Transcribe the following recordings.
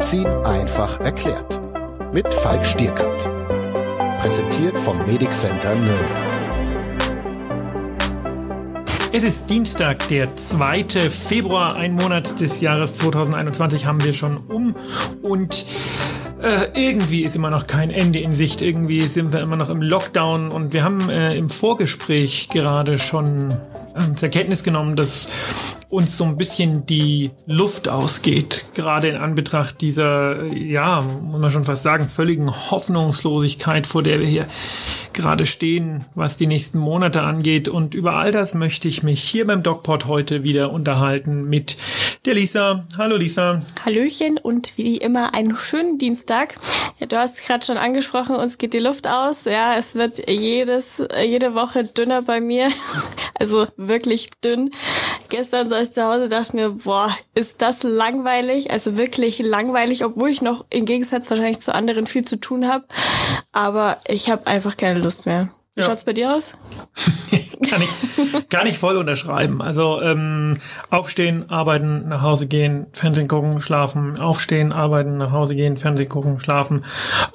Medizin einfach erklärt. Mit Falk Stierkant. Präsentiert vom Medic Center Nürnberg. Es ist Dienstag, der 2. Februar, ein Monat des Jahres 2021 haben wir schon um und äh, irgendwie ist immer noch kein Ende in Sicht. Irgendwie sind wir immer noch im Lockdown und wir haben äh, im Vorgespräch gerade schon äh, zur Kenntnis genommen, dass uns so ein bisschen die Luft ausgeht, gerade in Anbetracht dieser, ja, muss man schon fast sagen, völligen Hoffnungslosigkeit, vor der wir hier gerade stehen, was die nächsten Monate angeht. Und über all das möchte ich mich hier beim DocPod heute wieder unterhalten mit der Lisa. Hallo Lisa. Hallöchen und wie immer einen schönen Dienstag. Ja, du hast gerade schon angesprochen, uns geht die Luft aus. Ja, es wird jedes, jede Woche dünner bei mir. Also wirklich dünn. Gestern saß ich zu Hause dachte mir, boah, ist das langweilig. Also wirklich langweilig, obwohl ich noch im Gegensatz wahrscheinlich zu anderen viel zu tun habe. Aber ich habe einfach keine Lust mehr. Wie ja. schaut's bei dir aus? kann ich gar nicht voll unterschreiben. Also ähm, aufstehen, arbeiten, nach Hause gehen, Fernsehen gucken, schlafen, aufstehen, arbeiten, nach Hause gehen, Fernsehen gucken, schlafen.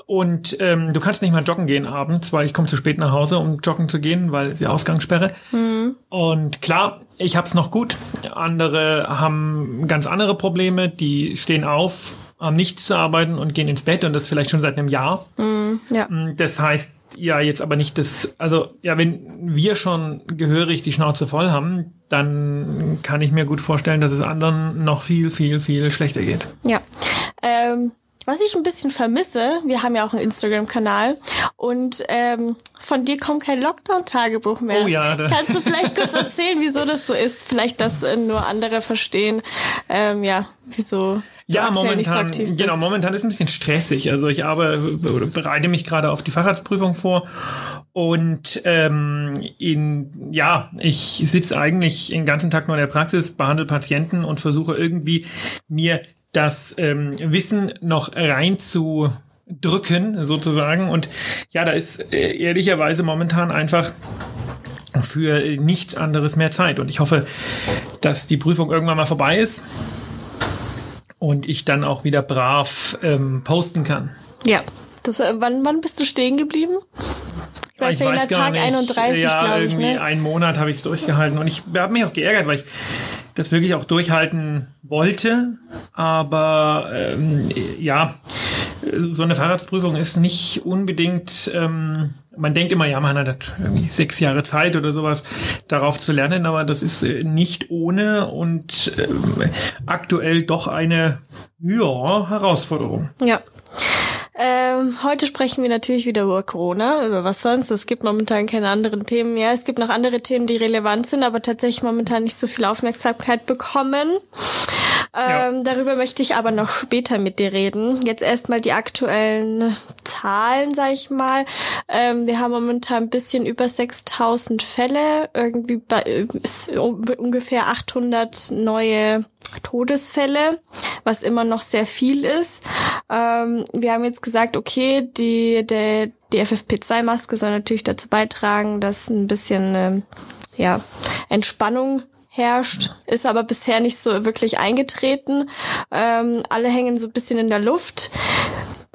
Und ähm, du kannst nicht mal joggen gehen abends, weil ich komme zu spät nach Hause, um joggen zu gehen, weil die Ausgangssperre. Mhm. Und klar, ich hab's noch gut. Andere haben ganz andere Probleme. Die stehen auf, haben nichts zu arbeiten und gehen ins Bett und das vielleicht schon seit einem Jahr. Mm, ja. Das heißt, ja jetzt aber nicht das, also ja, wenn wir schon gehörig die Schnauze voll haben, dann kann ich mir gut vorstellen, dass es anderen noch viel, viel, viel schlechter geht. Ja. Ähm, was ich ein bisschen vermisse, wir haben ja auch einen Instagram-Kanal und ähm, von dir kommt kein Lockdown-Tagebuch mehr. Oh ja. Kannst du vielleicht kurz erzählen, wieso das so ist? Vielleicht, dass äh, nur andere verstehen, ähm, ja, wieso ja, momentan, so genau, momentan ist ein bisschen stressig. Also ich arbeite, bereite mich gerade auf die Facharztprüfung vor. Und ähm, in, ja, ich sitze eigentlich den ganzen Tag nur in der Praxis, behandle Patienten und versuche irgendwie mir das ähm, Wissen noch rein zu drücken sozusagen. Und ja, da ist äh, ehrlicherweise momentan einfach für nichts anderes mehr Zeit. Und ich hoffe, dass die Prüfung irgendwann mal vorbei ist und ich dann auch wieder brav ähm, posten kann. Ja. Das, äh, wann, wann bist du stehen geblieben? Ich weiß, ich ja, in der Tag nicht. 31, ja, glaube ich. Irgendwie ne? einen Monat habe ich es durchgehalten. Und ich habe mich auch geärgert, weil ich das wirklich auch durchhalten wollte. Aber ähm, ja, so eine Fahrradsprüfung ist nicht unbedingt, ähm, man denkt immer, ja, man hat irgendwie sechs Jahre Zeit oder sowas darauf zu lernen, aber das ist äh, nicht ohne und ähm, aktuell doch eine ja, Herausforderung. Ja. Ähm, heute sprechen wir natürlich wieder über Corona, über was sonst. Es gibt momentan keine anderen Themen. Ja, es gibt noch andere Themen, die relevant sind, aber tatsächlich momentan nicht so viel Aufmerksamkeit bekommen. Ja. Ähm, darüber möchte ich aber noch später mit dir reden. Jetzt erstmal die aktuellen Zahlen, sag ich mal. Ähm, wir haben momentan ein bisschen über 6000 Fälle, irgendwie bei, äh, ungefähr 800 neue Todesfälle, was immer noch sehr viel ist. Ähm, wir haben jetzt gesagt, okay, die, der, die FFP2-Maske soll natürlich dazu beitragen, dass ein bisschen ähm, ja, Entspannung herrscht, ist aber bisher nicht so wirklich eingetreten. Ähm, alle hängen so ein bisschen in der Luft.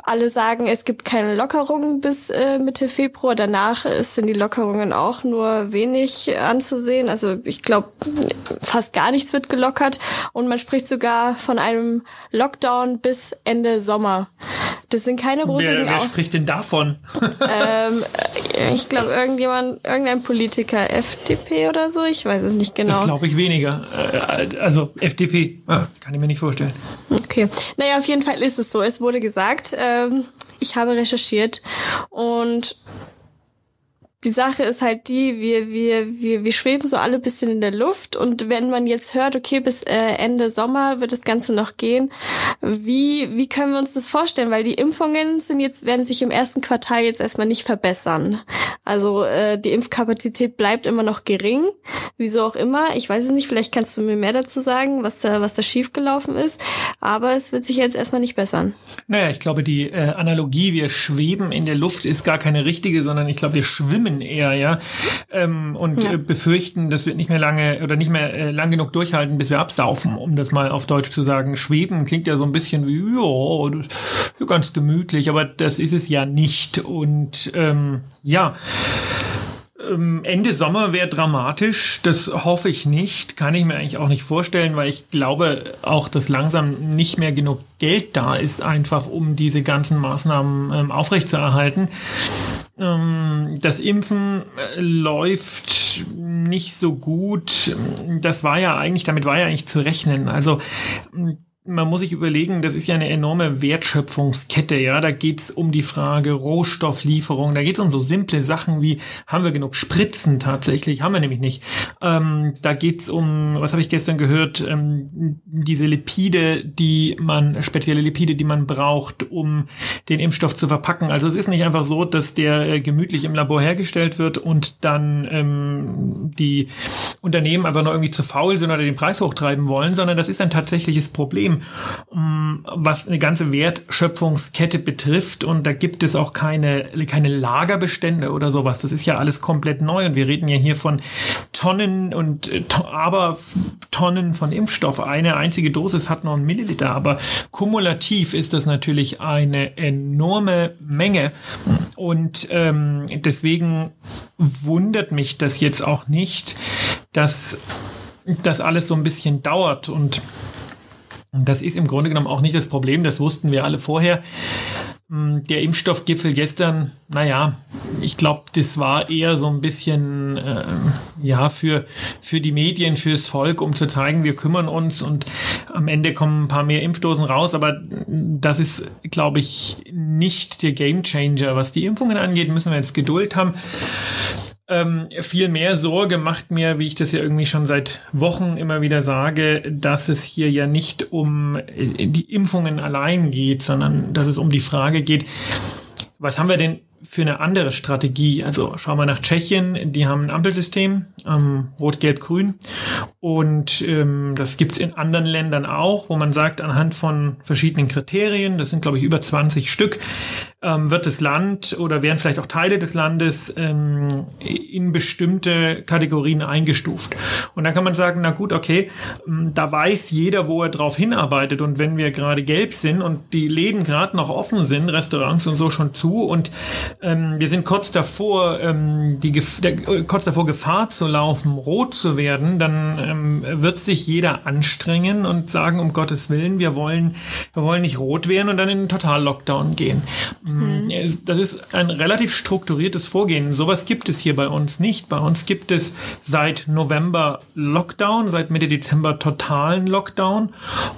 Alle sagen, es gibt keine Lockerungen bis äh, Mitte Februar. Danach sind die Lockerungen auch nur wenig anzusehen. Also ich glaube, fast gar nichts wird gelockert. Und man spricht sogar von einem Lockdown bis Ende Sommer. Das sind keine rosigen... Wer, wer spricht denn davon? ähm, äh, ich glaube, irgendjemand, irgendein Politiker, FDP oder so, ich weiß es nicht genau. Das glaube ich weniger. Äh, also FDP, ah, kann ich mir nicht vorstellen. Okay. Naja, auf jeden Fall ist es so. Es wurde gesagt, ähm, ich habe recherchiert und die Sache ist halt die, wir, wir, wir, wir schweben so alle bisschen in der Luft und wenn man jetzt hört, okay, bis äh, Ende Sommer wird das Ganze noch gehen, wie, wie können wir uns das vorstellen? Weil die Impfungen sind jetzt, werden sich im ersten Quartal jetzt erstmal nicht verbessern. Also äh, die Impfkapazität bleibt immer noch gering. Wieso auch immer. Ich weiß es nicht, vielleicht kannst du mir mehr dazu sagen, was da, was da schiefgelaufen ist. Aber es wird sich jetzt erstmal nicht bessern. Naja, ich glaube, die äh, Analogie, wir schweben in der Luft, ist gar keine richtige, sondern ich glaube, wir schwimmen eher, ja. Ähm, und ja. Äh, befürchten, dass wir nicht mehr lange oder nicht mehr äh, lang genug durchhalten, bis wir absaufen, um das mal auf Deutsch zu sagen. Schweben klingt ja so ein bisschen wie, ja, ganz gemütlich, aber das ist es ja nicht. Und ähm, ja. Ähm, Ende Sommer wäre dramatisch. Das hoffe ich nicht. Kann ich mir eigentlich auch nicht vorstellen, weil ich glaube auch, dass langsam nicht mehr genug Geld da ist, einfach um diese ganzen Maßnahmen ähm, aufrechtzuerhalten. Ähm, das Impfen äh, läuft nicht so gut. Das war ja eigentlich, damit war ja eigentlich zu rechnen. Also man muss sich überlegen, das ist ja eine enorme Wertschöpfungskette, ja. Da geht's um die Frage Rohstofflieferung, da geht's um so simple Sachen wie, haben wir genug Spritzen tatsächlich? Haben wir nämlich nicht. Ähm, da geht's um, was habe ich gestern gehört, ähm, diese Lipide, die man, spezielle Lipide, die man braucht, um den Impfstoff zu verpacken. Also es ist nicht einfach so, dass der äh, gemütlich im Labor hergestellt wird und dann ähm, die Unternehmen einfach nur irgendwie zu faul sind oder den Preis hochtreiben wollen, sondern das ist ein tatsächliches Problem. Mm, was eine ganze Wertschöpfungskette betrifft. Und da gibt es auch keine, keine Lagerbestände oder sowas. Das ist ja alles komplett neu. Und wir reden ja hier von Tonnen und äh, aber Tonnen von Impfstoff. Eine einzige Dosis hat noch einen Milliliter. Aber kumulativ ist das natürlich eine enorme Menge. Und ähm, deswegen wundert mich das jetzt auch nicht, dass das alles so ein bisschen dauert und und das ist im Grunde genommen auch nicht das Problem, das wussten wir alle vorher. Hm, der Impfstoffgipfel gestern, naja, ich glaube, das war eher so ein bisschen, äh, ja, für, für die Medien, fürs Volk, um zu zeigen, wir kümmern uns und am Ende kommen ein paar mehr Impfdosen raus. Aber das ist, glaube ich, nicht der Gamechanger. Was die Impfungen angeht, müssen wir jetzt Geduld haben. Ähm, viel mehr Sorge macht mir, wie ich das ja irgendwie schon seit Wochen immer wieder sage, dass es hier ja nicht um äh, die Impfungen allein geht, sondern dass es um die Frage geht, was haben wir denn für eine andere Strategie. Also schauen wir nach Tschechien, die haben ein Ampelsystem, ähm, Rot, Gelb, Grün. Und ähm, das gibt's in anderen Ländern auch, wo man sagt, anhand von verschiedenen Kriterien, das sind, glaube ich, über 20 Stück, ähm, wird das Land oder werden vielleicht auch Teile des Landes ähm, in bestimmte Kategorien eingestuft. Und dann kann man sagen, na gut, okay, ähm, da weiß jeder, wo er drauf hinarbeitet. Und wenn wir gerade gelb sind und die Läden gerade noch offen sind, Restaurants und so schon zu und ähm, wir sind kurz davor, ähm, die der, äh, kurz davor Gefahr zu laufen, rot zu werden, dann ähm, wird sich jeder anstrengen und sagen, um Gottes Willen, wir wollen, wir wollen nicht rot werden und dann in den Total-Lockdown gehen. Mhm. Das ist ein relativ strukturiertes Vorgehen. Sowas gibt es hier bei uns nicht. Bei uns gibt es seit November Lockdown, seit Mitte Dezember totalen Lockdown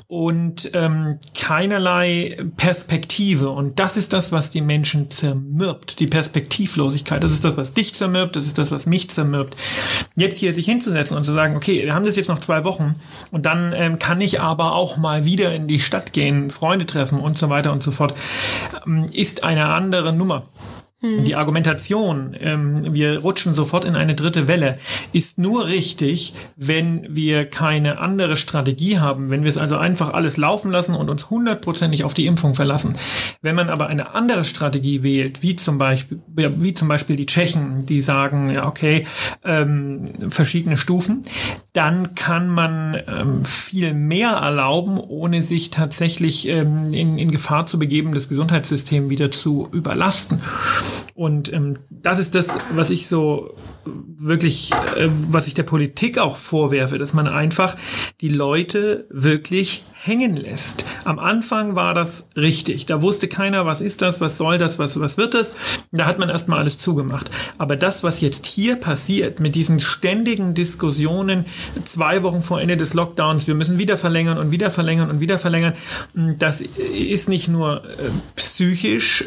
und ähm, keinerlei Perspektive. Und das ist das, was die Menschen zermürbt. Die Perspektivlosigkeit. Das ist das, was dich zermürbt. Das ist das, was mich zermürbt. Jetzt hier sich hinzusetzen und zu sagen, okay, wir haben das jetzt noch zwei Wochen und dann ähm, kann ich aber auch mal wieder in die Stadt gehen, Freunde treffen und so weiter und so fort, ähm, ist eine andere Nummer. Hm. Die Argumentation, ähm, wir rutschen sofort in eine dritte Welle, ist nur richtig, wenn wir keine andere Strategie haben, wenn wir es also einfach alles laufen lassen und uns hundertprozentig auf die Impfung verlassen. Wenn man aber eine andere Strategie wählt, wie zum Beispiel, wie zum Beispiel die Tschechen, die sagen, ja, okay, ähm, verschiedene Stufen, dann kann man ähm, viel mehr erlauben, ohne sich tatsächlich ähm, in, in Gefahr zu begeben, das Gesundheitssystem wieder zu überlasten. Und ähm, das ist das, was ich so wirklich, äh, was ich der Politik auch vorwerfe, dass man einfach die Leute wirklich hängen lässt. Am Anfang war das richtig. Da wusste keiner, was ist das, was soll das, was, was wird das. Da hat man erstmal alles zugemacht. Aber das, was jetzt hier passiert, mit diesen ständigen Diskussionen, zwei Wochen vor Ende des Lockdowns, wir müssen wieder verlängern und wieder verlängern und wieder verlängern, das ist nicht nur äh, psychisch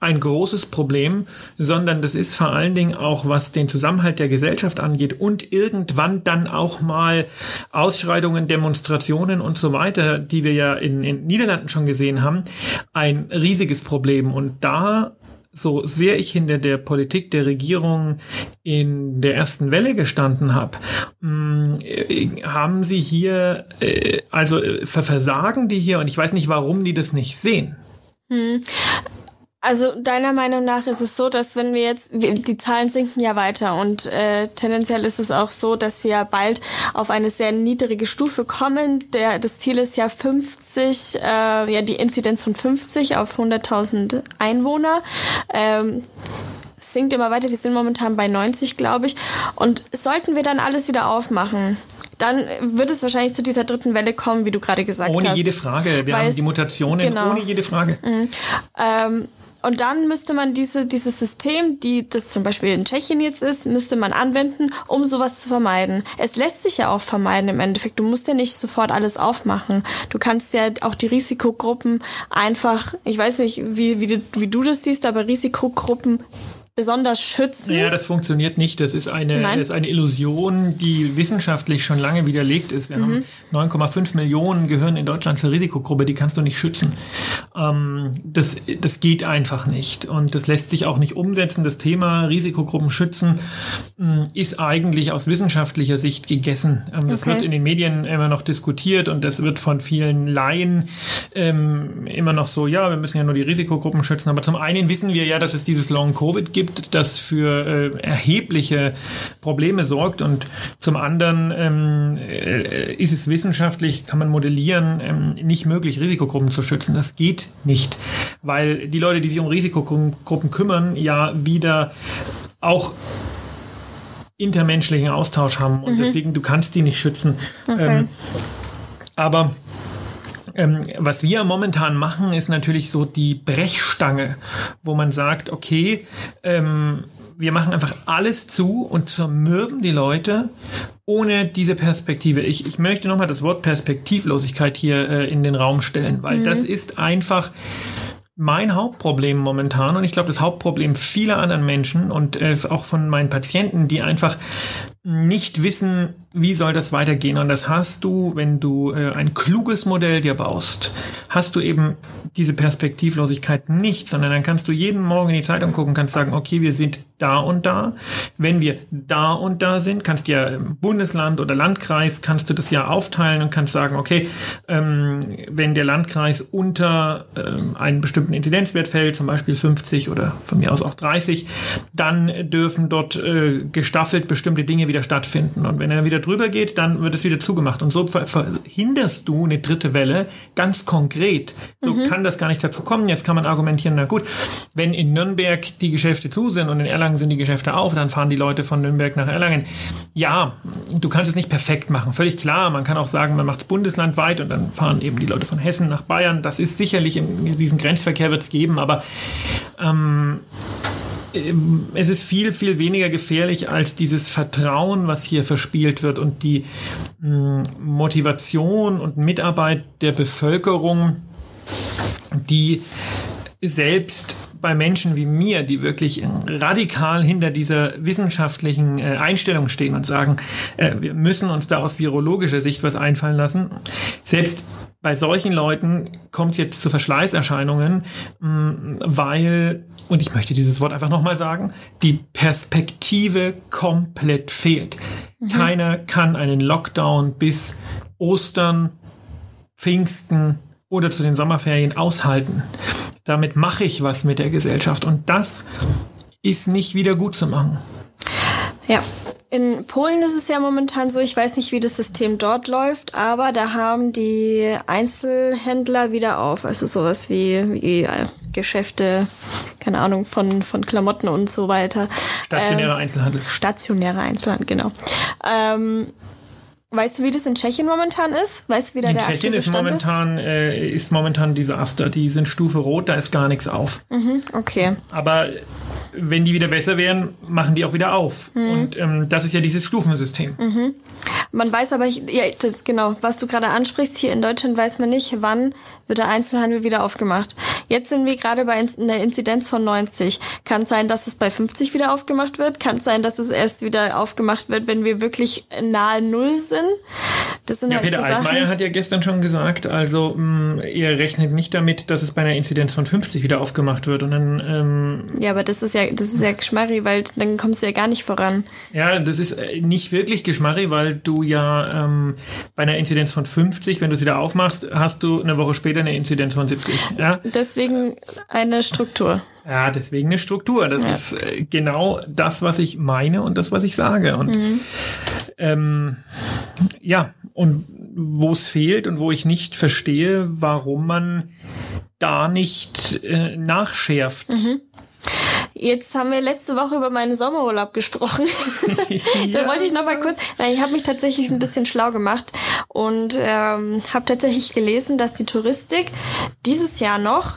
ein großes Problem, sondern das ist vor allen Dingen auch, was den Zusammenhalt der Gesellschaft angeht und irgendwann dann auch mal Ausschreitungen, Demonstrationen und so weiter, die wir ja in, in Niederlanden schon gesehen haben, ein riesiges Problem. Und da so sehr ich hinter der Politik der Regierung in der ersten Welle gestanden habe, mm, äh, haben sie hier, äh, also äh, versagen die hier und ich weiß nicht, warum die das nicht sehen. Hm. Also deiner Meinung nach ist es so, dass wenn wir jetzt, die Zahlen sinken ja weiter und äh, tendenziell ist es auch so, dass wir bald auf eine sehr niedrige Stufe kommen. Der, das Ziel ist ja 50, äh, ja die Inzidenz von 50 auf 100.000 Einwohner. Ähm, sinkt immer weiter. Wir sind momentan bei 90, glaube ich. Und sollten wir dann alles wieder aufmachen, dann wird es wahrscheinlich zu dieser dritten Welle kommen, wie du gerade gesagt ohne hast. Ohne jede Frage. Wir Weil haben die Mutationen, genau. ohne jede Frage. Mhm. Ähm, und dann müsste man diese, dieses System, die das zum Beispiel in Tschechien jetzt ist, müsste man anwenden, um sowas zu vermeiden. Es lässt sich ja auch vermeiden im Endeffekt. Du musst ja nicht sofort alles aufmachen. Du kannst ja auch die Risikogruppen einfach, ich weiß nicht, wie, wie, du, wie du das siehst, aber Risikogruppen besonders schützen. Ja, das funktioniert nicht. Das ist eine, das ist eine Illusion, die wissenschaftlich schon lange widerlegt ist. Wir mhm. haben 9,5 Millionen gehören in Deutschland zur Risikogruppe, die kannst du nicht schützen. Ähm, das, das geht einfach nicht. Und das lässt sich auch nicht umsetzen. Das Thema Risikogruppen schützen äh, ist eigentlich aus wissenschaftlicher Sicht gegessen. Ähm, das okay. wird in den Medien immer noch diskutiert und das wird von vielen Laien ähm, immer noch so, ja, wir müssen ja nur die Risikogruppen schützen. Aber zum einen wissen wir ja, dass es dieses Long-Covid gibt gibt, das für äh, erhebliche Probleme sorgt. Und zum anderen ähm, äh, ist es wissenschaftlich, kann man modellieren, ähm, nicht möglich, Risikogruppen zu schützen. Das geht nicht, weil die Leute, die sich um Risikogruppen kümmern, ja wieder auch intermenschlichen Austausch haben und mhm. deswegen du kannst die nicht schützen. Okay. Ähm, aber ähm, was wir momentan machen, ist natürlich so die Brechstange, wo man sagt, okay, ähm, wir machen einfach alles zu und zermürben die Leute ohne diese Perspektive. Ich, ich möchte nochmal das Wort Perspektivlosigkeit hier äh, in den Raum stellen, weil mhm. das ist einfach mein Hauptproblem momentan und ich glaube das Hauptproblem vieler anderen Menschen und äh, auch von meinen Patienten, die einfach nicht wissen, wie soll das weitergehen. Und das hast du, wenn du äh, ein kluges Modell dir baust, hast du eben diese Perspektivlosigkeit nicht, sondern dann kannst du jeden Morgen in die Zeitung gucken, kannst sagen, okay, wir sind da und da. Wenn wir da und da sind, kannst du ja Bundesland oder Landkreis, kannst du das ja aufteilen und kannst sagen, okay, ähm, wenn der Landkreis unter ähm, einen bestimmten Inzidenzwert fällt, zum Beispiel 50 oder von mir aus auch 30, dann dürfen dort äh, gestaffelt bestimmte Dinge wieder stattfinden. Und wenn er wieder drüber geht, dann wird es wieder zugemacht. Und so verhinderst du eine dritte Welle ganz konkret. So mhm. kann das gar nicht dazu kommen. Jetzt kann man argumentieren, na gut, wenn in Nürnberg die Geschäfte zu sind und in Erlangen sind die Geschäfte auf, dann fahren die Leute von Nürnberg nach Erlangen. Ja, du kannst es nicht perfekt machen. Völlig klar. Man kann auch sagen, man macht es bundeslandweit und dann fahren eben die Leute von Hessen nach Bayern. Das ist sicherlich, in diesen Grenzverkehr wird es geben, aber ähm, es ist viel, viel weniger gefährlich als dieses Vertrauen, was hier verspielt wird und die hm, Motivation und Mitarbeit der Bevölkerung, die selbst bei Menschen wie mir, die wirklich radikal hinter dieser wissenschaftlichen äh, Einstellung stehen und sagen, äh, wir müssen uns da aus virologischer Sicht was einfallen lassen, selbst bei solchen Leuten kommt es jetzt zu Verschleißerscheinungen, mm, weil, und ich möchte dieses Wort einfach nochmal sagen, die Perspektive komplett fehlt. Mhm. Keiner kann einen Lockdown bis Ostern, Pfingsten oder zu den Sommerferien aushalten. Damit mache ich was mit der Gesellschaft und das ist nicht wieder gut zu machen. Ja, in Polen ist es ja momentan so, ich weiß nicht, wie das System dort läuft, aber da haben die Einzelhändler wieder auf. Also sowas wie, wie äh, Geschäfte, keine Ahnung, von, von Klamotten und so weiter. Stationärer ähm, Einzelhandel. Stationärer Einzelhandel, genau. Ähm, Weißt du, wie das in Tschechien momentan ist? Weißt du, wie da in der Tschechien ist momentan, ist? Äh, ist momentan Desaster. Die sind Stufe Rot, da ist gar nichts auf. Mhm, okay. Aber wenn die wieder besser werden, machen die auch wieder auf. Mhm. Und ähm, das ist ja dieses Stufensystem. Mhm. Man weiß aber, ja, das, genau, was du gerade ansprichst, hier in Deutschland weiß man nicht, wann wird der Einzelhandel wieder aufgemacht. Jetzt sind wir gerade bei einer Inzidenz von 90. Kann sein, dass es bei 50 wieder aufgemacht wird. Kann sein, dass es erst wieder aufgemacht wird, wenn wir wirklich nahe Null sind. Das sind Ja, halt Peter so. Altmaier hat ja gestern schon gesagt, also mh, er rechnet nicht damit, dass es bei einer Inzidenz von 50 wieder aufgemacht wird. Und dann, ähm, Ja, aber das ist ja, das ist ja Geschmarri, weil dann kommst du ja gar nicht voran. ja, das ist äh, nicht wirklich Geschmarri, weil du ja ähm, bei einer Inzidenz von 50, wenn du es wieder aufmachst, hast du eine Woche später eine Inzidenz von 70. Ja, Deswegen eine Struktur. ja deswegen eine Struktur. Das Ja. ist äh, genau das, was ich meine und das, was ich sage. Und ähm, ja, und wo es fehlt und wo ich nicht verstehe, warum man da nicht äh, nachschärft. Jetzt haben wir letzte Woche über meinen Sommerurlaub gesprochen. Da wollte ich noch mal kurz, weil ich habe mich tatsächlich ein bisschen schlau gemacht und ähm, habe tatsächlich gelesen, dass die Touristik dieses Jahr noch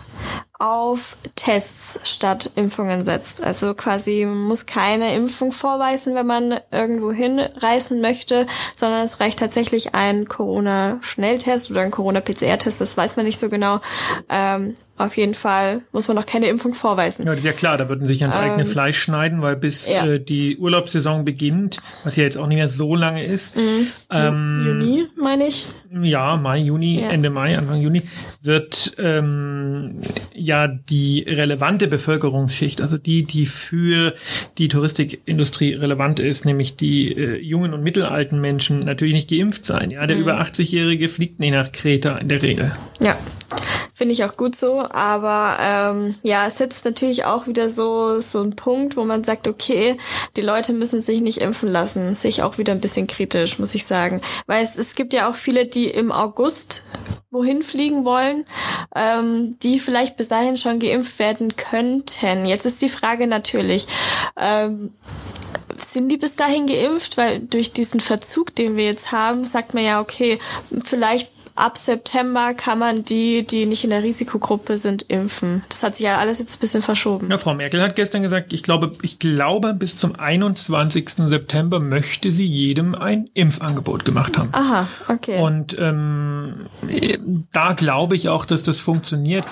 auf Tests statt Impfungen setzt. Also quasi muss keine Impfung vorweisen, wenn man irgendwo hinreisen möchte, sondern es reicht tatsächlich ein Corona-Schnelltest oder ein Corona-PCR-Test, das weiß man nicht so genau. Ähm, auf jeden Fall muss man noch keine Impfung vorweisen. Ja, das ist ja klar, da würden sie sich ans eigene Fleisch schneiden, weil bis Ähm, ja. äh, die Urlaubssaison beginnt, was ja jetzt auch nicht mehr so lange ist, Mhm. ähm, Juni, meine ich. ja, Mai, Juni, Ja. Ende Mai, Anfang Juni, wird ähm, ja die relevante Bevölkerungsschicht, also die, die für die Touristikindustrie relevant ist, nämlich die äh, jungen und mittelalten Menschen, natürlich nicht geimpft sein. Ja, Mhm. der über 80-Jährige fliegt nicht nach Kreta in der Regel. Ja, finde ich auch gut so. Aber ähm, ja, es setzt natürlich auch wieder so so ein Punkt, wo man sagt, okay, die Leute müssen sich nicht impfen lassen. Sehe ich auch wieder ein bisschen kritisch, muss ich sagen. Weil es, es gibt ja auch viele, die im August wohin fliegen wollen, ähm, die vielleicht bis dahin schon geimpft werden könnten. Jetzt ist die Frage natürlich, ähm, sind die bis dahin geimpft? Weil durch diesen Verzug, den wir jetzt haben, sagt man ja, okay, vielleicht ab September kann man die, die nicht in der Risikogruppe sind, impfen. Das hat sich ja alles jetzt ein bisschen verschoben. Ja, Frau Merkel hat gestern gesagt, ich glaube, ich glaube, bis zum 21. September möchte sie jedem ein Impfangebot gemacht haben. Aha, okay. Und ähm, da glaube ich auch, dass das funktioniert,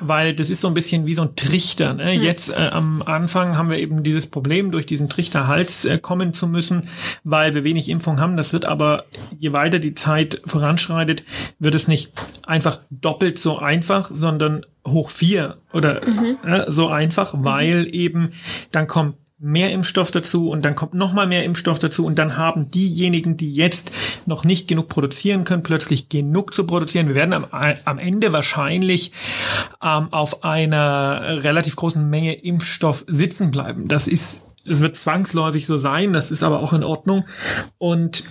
weil das ist so ein bisschen wie so ein Trichter. Ne? Jetzt äh, am Anfang haben wir eben dieses Problem, durch diesen Trichterhals äh, kommen zu müssen, weil wir wenig Impfung haben. Das wird aber, je weiter die Zeit voranschreitet, wird es nicht einfach doppelt so einfach, sondern hoch vier oder äh, so einfach, weil eben dann kommt mehr Impfstoff dazu und dann kommt noch mal mehr Impfstoff dazu und dann haben diejenigen, die jetzt noch nicht genug produzieren können, plötzlich genug zu produzieren. Wir werden am, am Ende wahrscheinlich ähm, auf einer relativ großen Menge Impfstoff sitzen bleiben. Das ist, das wird zwangsläufig so sein. Das ist aber auch in Ordnung und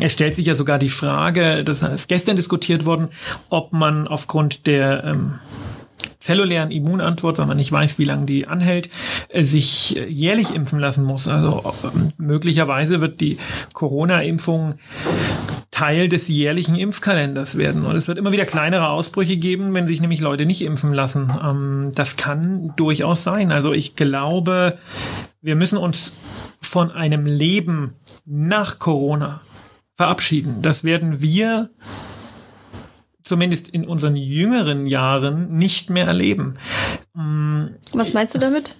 es stellt sich ja sogar die Frage, das ist gestern diskutiert worden, ob man aufgrund der ähm, zellulären Immunantwort, weil man nicht weiß, wie lange die anhält, äh, sich äh, jährlich impfen lassen muss. Also ähm, möglicherweise wird die Corona-Impfung Teil des jährlichen Impfkalenders werden. Und es wird immer wieder kleinere Ausbrüche geben, wenn sich nämlich Leute nicht impfen lassen. Ähm, das kann durchaus sein. Also ich glaube, wir müssen uns von einem Leben nach Corona verabschieden. Das werden wir zumindest in unseren jüngeren Jahren nicht mehr erleben. Was meinst du damit?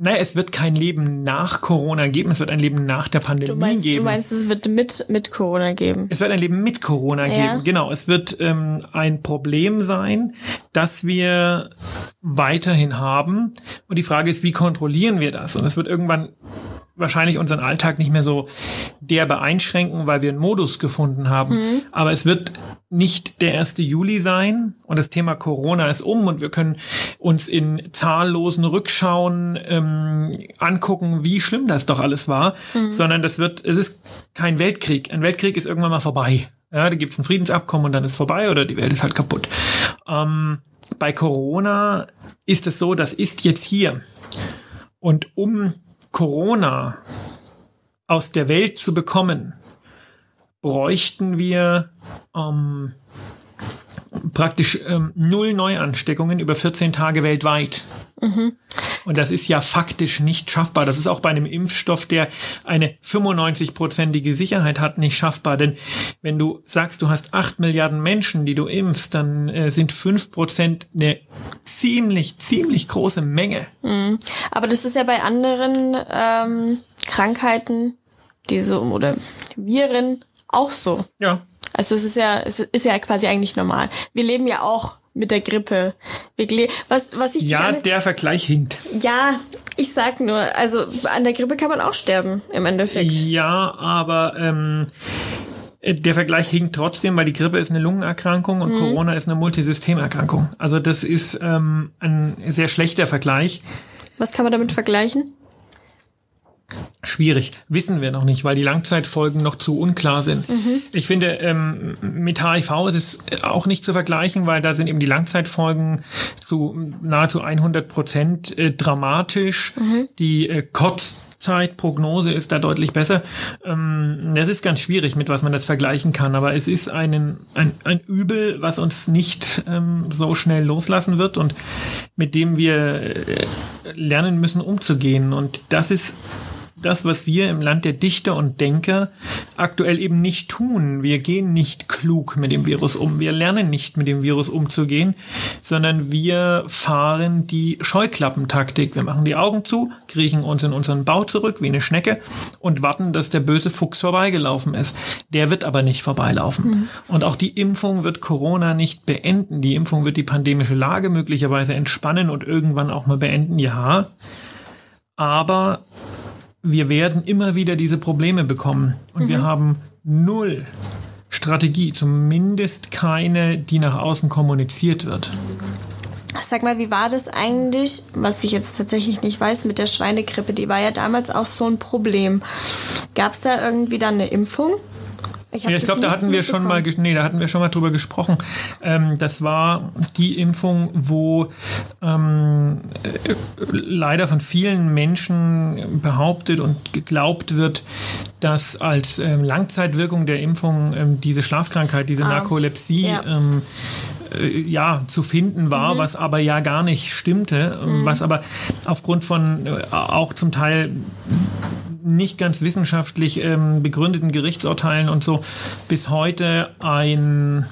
Naja, es wird kein Leben nach Corona geben, es wird ein Leben nach der Pandemie Du meinst, geben. du meinst, es wird mit, mit Corona geben. Es wird ein Leben mit Corona Ja. geben. Genau, es wird ähm, ein Problem sein, das wir weiterhin haben. Und die Frage ist, wie kontrollieren wir das? Und es wird irgendwann wahrscheinlich unseren Alltag nicht mehr so derbe einschränken, weil wir einen Modus gefunden haben. Aber es wird nicht der 1. Juli sein und das Thema Corona ist um und wir können uns in zahllosen Rückschauen ähm, angucken, wie schlimm das doch alles war, sondern das wird, es ist kein Weltkrieg. Ein Weltkrieg ist irgendwann mal vorbei. Ja, da gibt es ein Friedensabkommen und dann ist vorbei oder die Welt ist halt kaputt. Ähm, bei Corona ist es so, das ist jetzt hier. Und um Corona aus der Welt zu bekommen, bräuchten wir ähm, praktisch ähm, null Neuansteckungen über 14 Tage weltweit. Und das ist ja faktisch nicht schaffbar. Das ist auch bei einem Impfstoff, der eine 95-prozentige Sicherheit hat, nicht schaffbar. Denn wenn du sagst, du hast 8 Milliarden Menschen, die du impfst, dann äh, sind 5 Prozent eine ziemlich, ziemlich große Menge. Aber das ist ja bei anderen ähm, Krankheiten, die so oder Viren auch so. Ja. Also es ist ja, es ist ja quasi eigentlich normal. Wir leben ja auch mit der Grippe. Wir, was, was ich ja, der Vergleich hinkt. Ja, ich sag nur, also an der Grippe kann man auch sterben im Endeffekt. Ja, aber ähm, der Vergleich hinkt trotzdem, weil die Grippe ist eine Lungenerkrankung und mhm. Corona ist eine Multisystemerkrankung. Also das ist ähm, ein sehr schlechter Vergleich. Was kann man damit vergleichen? Schwierig, wissen wir noch nicht, weil die Langzeitfolgen noch zu unklar sind. Mhm. Ich finde, ähm, mit HIV ist es auch nicht zu vergleichen, weil da sind eben die Langzeitfolgen zu nahezu 100 Prozent äh, dramatisch. Mhm. Die äh, Kurzzeitprognose ist da deutlich besser. Ähm, das ist ganz schwierig, mit was man das vergleichen kann, aber es ist einen, ein, ein Übel, was uns nicht ähm, so schnell loslassen wird und mit dem wir äh, lernen müssen, umzugehen. Und das ist das, was wir im Land der Dichter und Denker aktuell eben nicht tun. Wir gehen nicht klug mit dem Virus um. Wir lernen nicht mit dem Virus umzugehen, sondern wir fahren die Scheuklappentaktik. Wir machen die Augen zu, kriechen uns in unseren Bau zurück wie eine Schnecke und warten, dass der böse Fuchs vorbeigelaufen ist. Der wird aber nicht vorbeilaufen. Mhm. Und auch die Impfung wird Corona nicht beenden. Die Impfung wird die pandemische Lage möglicherweise entspannen und irgendwann auch mal beenden. Ja. Aber wir werden immer wieder diese Probleme bekommen. Und mhm. wir haben null Strategie, zumindest keine, die nach außen kommuniziert wird. Sag mal, wie war das eigentlich, was ich jetzt tatsächlich nicht weiß, mit der Schweinegrippe? Die war ja damals auch so ein Problem. Gab es da irgendwie dann eine Impfung? Ich, ja, ich glaube, da hatten wir schon mal, nee, da hatten wir schon mal drüber gesprochen. Ähm, das war die Impfung, wo ähm, äh, leider von vielen Menschen behauptet und geglaubt wird, dass als ähm, Langzeitwirkung der Impfung ähm, diese Schlafkrankheit, diese ah, Narkolepsie ja ähm, äh, ja, zu finden war, mhm. was aber ja gar nicht stimmte, mhm. was aber aufgrund von äh, auch zum Teil nicht ganz wissenschaftlich ähm, begründeten Gerichtsurteilen und so bis heute ein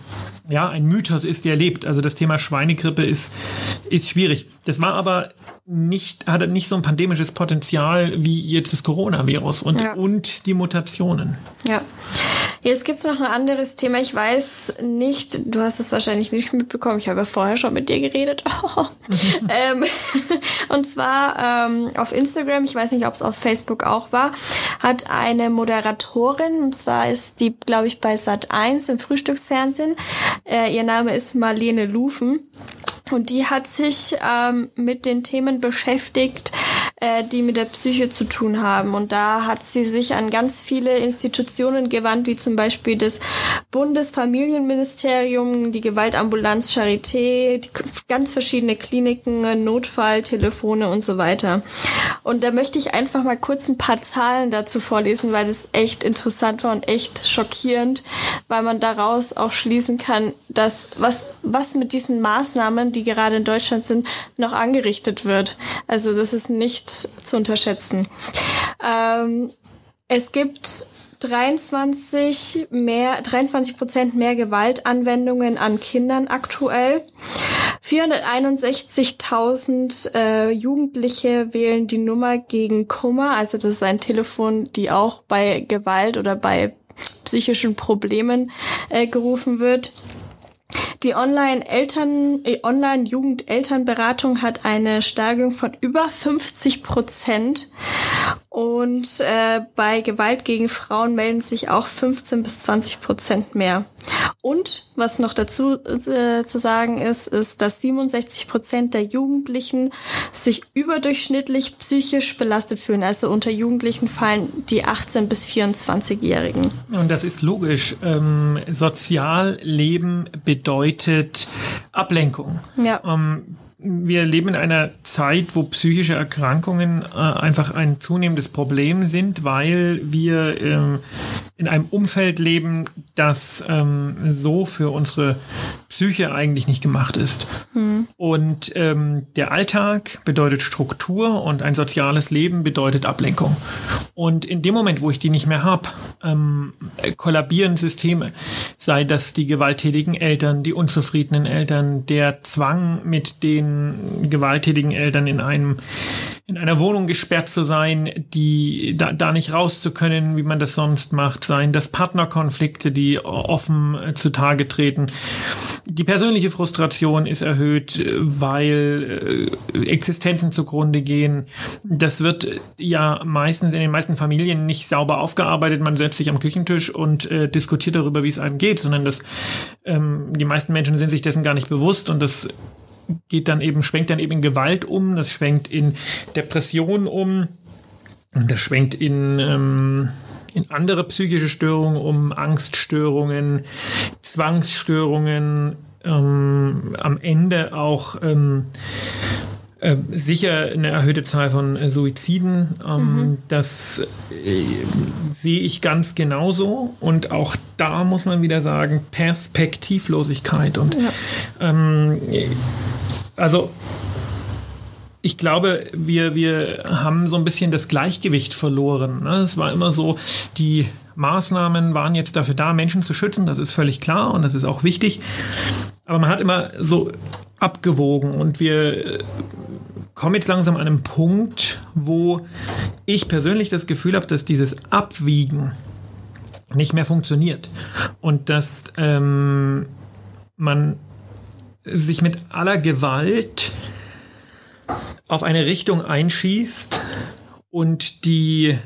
ja, ein Mythos ist, der lebt. Also das Thema Schweinegrippe ist, ist schwierig. Das war aber nicht, hatte nicht so ein pandemisches Potenzial wie jetzt das Coronavirus und, ja. und die Mutationen. Ja. Jetzt gibt's noch ein anderes Thema. Ich weiß nicht, du hast es wahrscheinlich nicht mitbekommen. Ich habe ja vorher schon mit dir geredet. ähm, und zwar ähm, auf Instagram, ich weiß nicht, ob es auf Facebook auch war, hat eine Moderatorin, und zwar ist die, glaube ich, bei Sat 1 im Frühstücksfernsehen. Äh, ihr Name ist Marlene Lufen. Und die hat sich ähm, mit den Themen beschäftigt, äh, die mit der Psyche zu tun haben. Und da hat sie sich an ganz viele Institutionen gewandt, wie zum Beispiel das Bundesfamilienministerium, die Gewaltambulanz Charité, die ganz verschiedene Kliniken, Notfalltelefone und so weiter. Und da möchte ich einfach mal kurz ein paar Zahlen dazu vorlesen, weil das echt interessant war und echt schockierend, weil man daraus auch schließen kann, dass was, was mit diesen Maßnahmen, die gerade in Deutschland sind, noch angerichtet wird. Also das ist nicht zu unterschätzen. Ähm, es gibt 23 mehr, 23 Prozent mehr Gewaltanwendungen an Kindern aktuell. 461.000 äh, Jugendliche wählen die Nummer gegen Kummer, also das ist ein Telefon, die auch bei Gewalt oder bei psychischen Problemen äh, gerufen wird. Die Online-Eltern, äh, Online-Jugend-Elternberatung hat eine Steigerung von über 50 Prozent. Und äh, bei Gewalt gegen Frauen melden sich auch 15 bis 20 Prozent mehr. Und was noch dazu äh, zu sagen ist, ist, dass 67 Prozent der Jugendlichen sich überdurchschnittlich psychisch belastet fühlen. Also unter Jugendlichen fallen die 18 bis 24-Jährigen. Und das ist logisch. Ähm, Sozialleben bedeutet Ablenkung. Ja. Ähm, wir leben in einer Zeit, wo psychische Erkrankungen äh, einfach ein zunehmendes Problem sind, weil wir ähm, in einem Umfeld leben, das ähm, so für unsere Psyche eigentlich nicht gemacht ist. Mhm. Und ähm, der Alltag bedeutet Struktur und ein soziales Leben bedeutet Ablenkung. Und in dem Moment, wo ich die nicht mehr habe, ähm, kollabieren Systeme. Sei das die gewalttätigen Eltern, die unzufriedenen Eltern, der Zwang, mit den gewalttätigen Eltern in einem in einer Wohnung gesperrt zu sein, die da, da nicht raus zu können, wie man das sonst macht, seien das Partnerkonflikte, die offen zutage treten. Die persönliche Frustration ist erhöht, weil äh, Existenzen zugrunde gehen. Das wird ja meistens in den meisten Familien nicht sauber aufgearbeitet. Man setzt sich am Küchentisch und äh, diskutiert darüber, wie es einem geht, sondern das ähm, die meisten Menschen sind sich dessen gar nicht bewusst und das geht dann eben, schwenkt dann eben in Gewalt um, das schwenkt in Depression um das schwenkt in, ähm, in andere psychische Störungen um, Angststörungen, Zwangsstörungen, ähm, am Ende auch ähm, äh, sicher eine erhöhte Zahl von äh, Suiziden. Ähm, mhm. Das äh, sehe ich ganz genauso. Und auch da muss man wieder sagen, Perspektivlosigkeit. Und ja. ähm, also ich glaube, wir, wir haben so ein bisschen das Gleichgewicht verloren. Ne? Es war immer so, die Maßnahmen waren jetzt dafür da, Menschen zu schützen, das ist völlig klar und das ist auch wichtig. Aber man hat immer so abgewogen. Und wir kommen jetzt langsam an einem Punkt, wo ich persönlich das Gefühl habe, dass dieses Abwiegen nicht mehr funktioniert. Und dass ähm, man sich mit aller Gewalt auf eine Richtung einschießt und die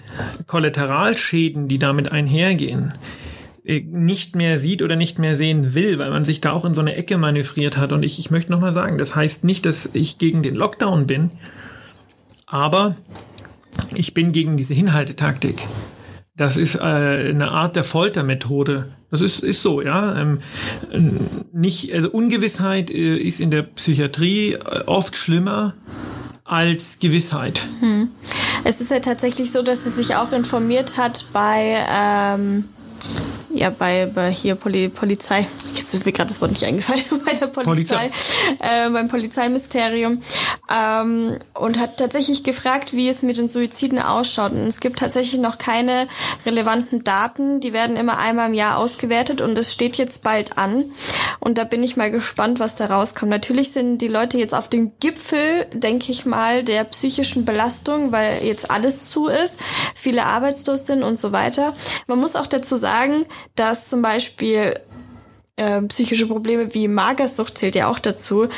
Kollateralschäden, die damit einhergehen, äh, nicht mehr sieht oder nicht mehr sehen will, weil man sich da auch in so eine Ecke manövriert hat. Und ich, ich möchte nochmal sagen, das heißt nicht, dass ich gegen den Lockdown bin, aber ich bin gegen diese Hinhaltetaktik. Das ist äh, eine Art der Foltermethode. Das ist, ist so, ja. Ähm, nicht, also Ungewissheit äh, ist in der Psychiatrie äh, oft schlimmer als Gewissheit. Hm. Es ist ja tatsächlich so, dass sie sich auch informiert hat bei ähm, ja, bei, bei hier Poli Polizei, jetzt ist mir gerade das Wort nicht eingefallen, bei der Polizei, Polizei. Äh, beim Polizeiministerium ähm, und hat tatsächlich gefragt, wie es mit den Suiziden ausschaut. Und es gibt tatsächlich noch keine relevanten Daten, die werden immer einmal im Jahr ausgewertet und es steht jetzt bald an. Und da bin ich mal gespannt, was da rauskommt. Natürlich sind die Leute jetzt auf dem Gipfel, denke ich mal, der psychischen Belastung, weil jetzt alles zu ist, viele arbeitslos sind und so weiter. Man muss auch dazu sagen, dass zum Beispiel äh, psychische Probleme wie Magersucht zählt ja auch dazu,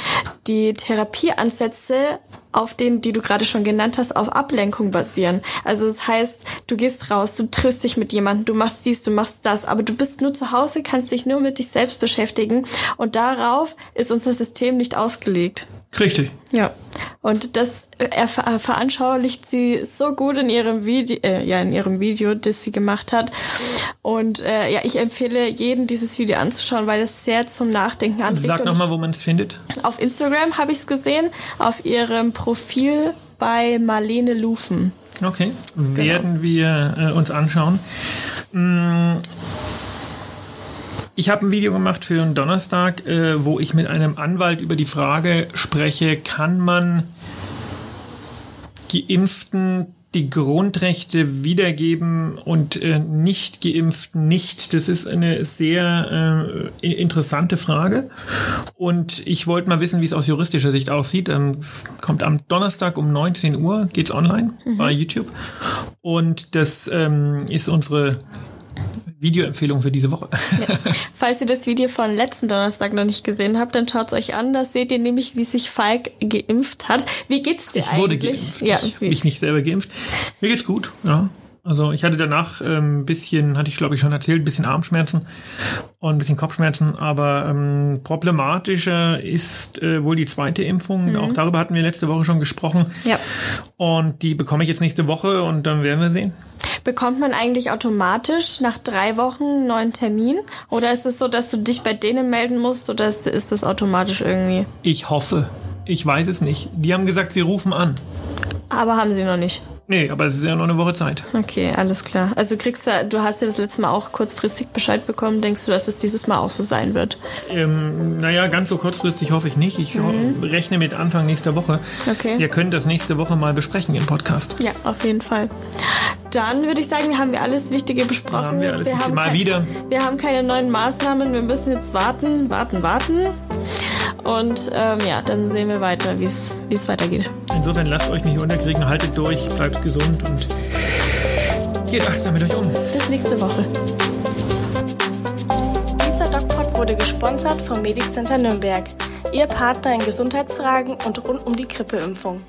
die Therapieansätze auf denen, die du gerade schon genannt hast, auf Ablenkung basieren. Also das heißt, du gehst raus, du triffst dich mit jemandem, du machst dies, du machst das, aber du bist nur zu Hause, kannst dich nur mit dich selbst beschäftigen und darauf ist unser System nicht ausgelegt. Richtig. Ja. Und das er veranschaulicht sie so gut in ihrem Video, äh, ja, in ihrem Video, das sie gemacht hat. Und äh, ja, ich empfehle jeden, dieses Video anzuschauen, weil es sehr zum Nachdenken anregt. Sag nochmal, wo man es findet. Auf Instagram habe ich es gesehen, auf ihrem Profil bei Marlene Lufen. Okay, genau. werden wir äh, uns anschauen. Mmh. Ich habe ein Video gemacht für einen Donnerstag, äh, wo ich mit einem Anwalt über die Frage spreche, kann man Geimpften die Grundrechte wiedergeben und äh, nicht geimpften nicht? Das ist eine sehr äh, interessante Frage. Und ich wollte mal wissen, wie es aus juristischer Sicht aussieht. Ähm, es kommt am Donnerstag um 19 Uhr, geht's online mhm. bei YouTube. Und das ähm, ist unsere Videoempfehlung für diese Woche. Ja. Falls ihr das Video von letzten Donnerstag noch nicht gesehen habt, dann schaut es euch an. Da seht ihr nämlich, wie sich Falk geimpft hat. Wie geht's dir ich eigentlich? Ich wurde geimpft. Ja, ich mich nicht selber geimpft. Mir geht's gut, ja. Also ich hatte danach ein ähm, bisschen, hatte ich glaube ich schon erzählt, ein bisschen Armschmerzen und ein bisschen Kopfschmerzen, aber ähm, problematischer ist äh, wohl die zweite Impfung. Mhm. Auch darüber hatten wir letzte Woche schon gesprochen. Ja. Und die bekomme ich jetzt nächste Woche und dann werden wir sehen. Bekommt man eigentlich automatisch nach drei Wochen einen neuen Termin? Oder ist es so, dass du dich bei denen melden musst oder ist, ist das automatisch irgendwie? Ich hoffe. Ich weiß es nicht. Die haben gesagt, sie rufen an. Aber haben sie noch nicht. Nee, aber es ist ja noch eine Woche Zeit. Okay, alles klar. Also kriegst du, du hast ja das letzte Mal auch kurzfristig Bescheid bekommen. Denkst du, dass es dieses Mal auch so sein wird? Ähm, naja, ganz so kurzfristig hoffe ich nicht. Ich mhm. rechne mit Anfang nächster Woche. Okay. Wir können das nächste Woche mal besprechen im Podcast. Ja, auf jeden Fall. dann würde ich sagen, haben wir alles Wichtige besprochen. Haben wir alles wir Wichtige. haben Mal wieder. Wir haben keine neuen Maßnahmen. Wir müssen jetzt warten, warten, warten. Und ähm, ja, dann sehen wir weiter, wie es wie es weitergeht. Insofern lasst euch nicht unterkriegen, haltet durch, bleibt gesund und geht achtsam mit euch um. Bis nächste Woche. Dieser DocPod wurde gesponsert vom Medic Center Nürnberg, Ihr Partner in Gesundheitsfragen und rund um die Grippeimpfung.